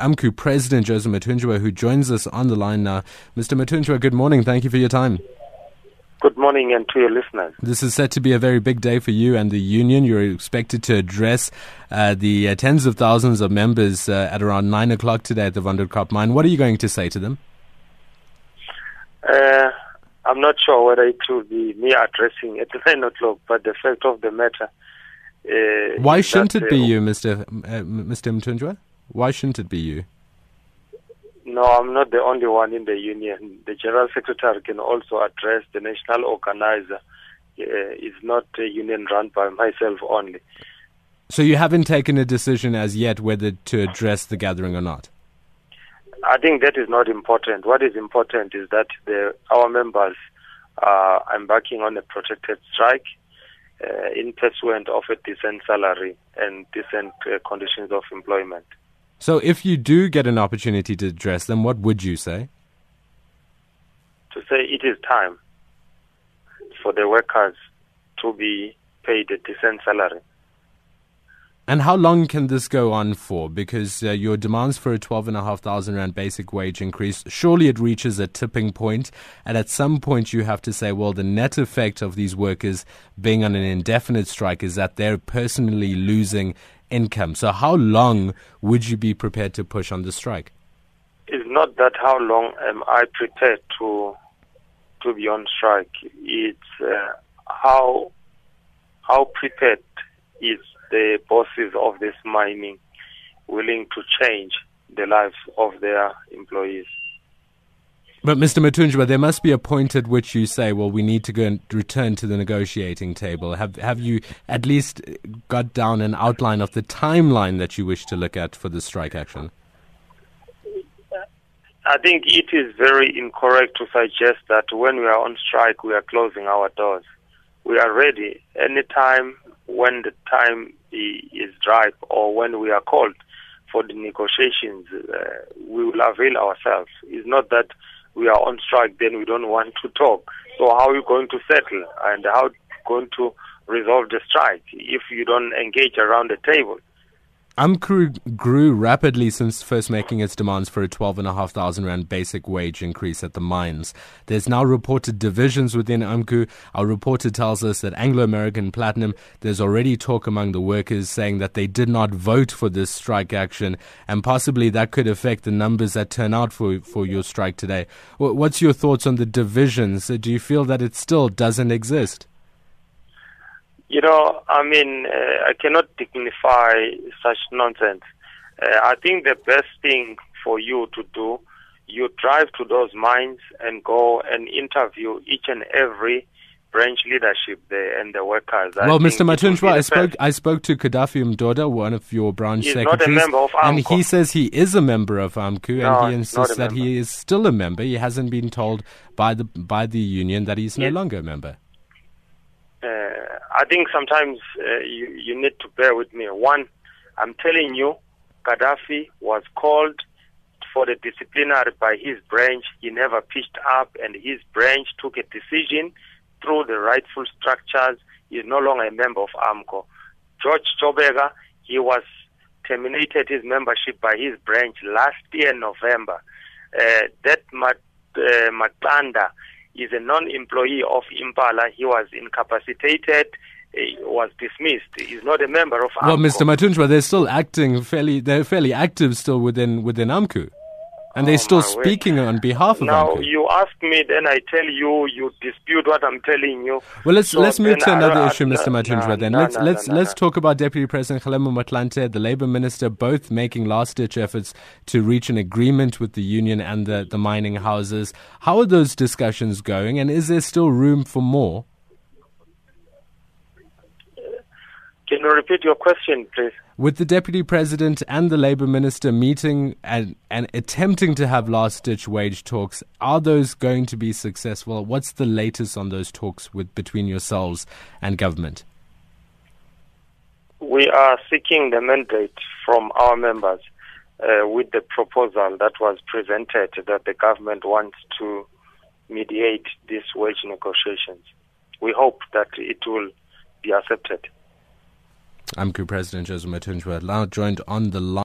AMCU President Joseph Mathunjwa, who joins us on the line now. Mr. Mathunjwa, good morning. Thank you for your time. Good morning, and to your listeners. This is set to be a very big day for you and the union. You're expected to address uh, the uh, tens of thousands of members uh, at around 9 o'clock today at the Wonderkop mine. What are you going to say to them? Uh, I'm not sure whether it will be me addressing at 9 o'clock, but the fact of the matter. Uh, Why shouldn't it be you, Mr. Mr. Mathunjwa? Why shouldn't it be you? No, I'm not the only one in the union. The General Secretary can also address the national organizer. Uh, it's not a union run by myself only. So you haven't taken a decision as yet whether to address the gathering or not? I think that is not important. What is important is that the, our members are embarking on a protected strike uh, in pursuant of a decent salary and decent uh, conditions of employment. So, if you do get an opportunity to address them, what would you say? To say it is time for the workers to be paid a decent salary. And how long can this go on for? Because uh, your demands for a 12,500 Rand basic wage increase, surely it reaches a tipping point. point, And at some point, you have to say, well, the net effect of these workers being on an indefinite strike is that they're personally losing income. So, how long would you be prepared to push on the strike? It's not that how long am I prepared to to be on strike. It's uh, how how prepared is the bosses of this mining willing to change the lives of their employees. But Mr. Mathunjwa, there must be a point at which you say, well, we need to go and return to the negotiating table. Have have you at least got down an outline of the timeline that you wish to look at for the strike action? I think it is very incorrect to suggest that when we are on strike, we are closing our doors. We are ready any time when the time is ripe or when we are called for the negotiations, uh, we will avail ourselves. It's not that we are on strike, then we don't want to talk. So how are you going to settle and how going to resolve the strike if you don't engage around the table? AMCU grew rapidly since first making its demands for a 12,500 Rand basic wage increase at the mines. There's now reported divisions within AMCU. Our reporter tells us that Anglo American Platinum, there's already talk among the workers saying that they did not vote for this strike action, and possibly that could affect the numbers that turn out for, for your strike today. What's your thoughts on the divisions? Do you feel that it still doesn't exist? You know, I mean, uh, I cannot dignify such nonsense. Uh, I think the best thing for you to do, you drive to those mines and go and interview each and every branch leadership there and the workers. Well, Mr. Mathunjwa, I spoke I spoke to Gaddafi Mdoda, one of your branch He's secretaries, and he says he is a member of AMCU, no, and he insists that he is still a member. He hasn't been told by the by the union that he's no longer a member. I think sometimes uh, you, you need to bear with me. One, I'm telling you, Gaddafi was called for the disciplinary by his branch. He never pitched up, and his branch took a decision through the rightful structures. He is no longer a member of AMCU. George Chobega, he was terminated his membership by his branch last year, November. Uh, that uh, Matanda, is a non-employee of Impala. He was incapacitated. He was dismissed. He's not a member of. AMCU. Well, Mr. Mathunjwa, they're still acting fairly. They're fairly active still within within AMCU. And they're oh, still speaking on behalf of now, you ask me, then I tell you, you dispute what I'm telling you. Well, let's so let's move to another issue, Mr. Mathunjwa. then let's let's let's talk about Deputy President Kgalema Motlanthe, the Labour Minister, both making last-ditch efforts to reach an agreement with the union and the, the mining houses. How are those discussions going, and is there still room for more? Can you repeat your question, please? With the Deputy President and the Labour Minister meeting and, and attempting to have last ditch wage talks, are those going to be successful? What's the latest on those talks with between yourselves and government? We are seeking the mandate from our members uh, with the proposal that was presented that the government wants to mediate these wage negotiations. We hope that it will be accepted. AMCU President Joseph Mathunjwa now joined on the line.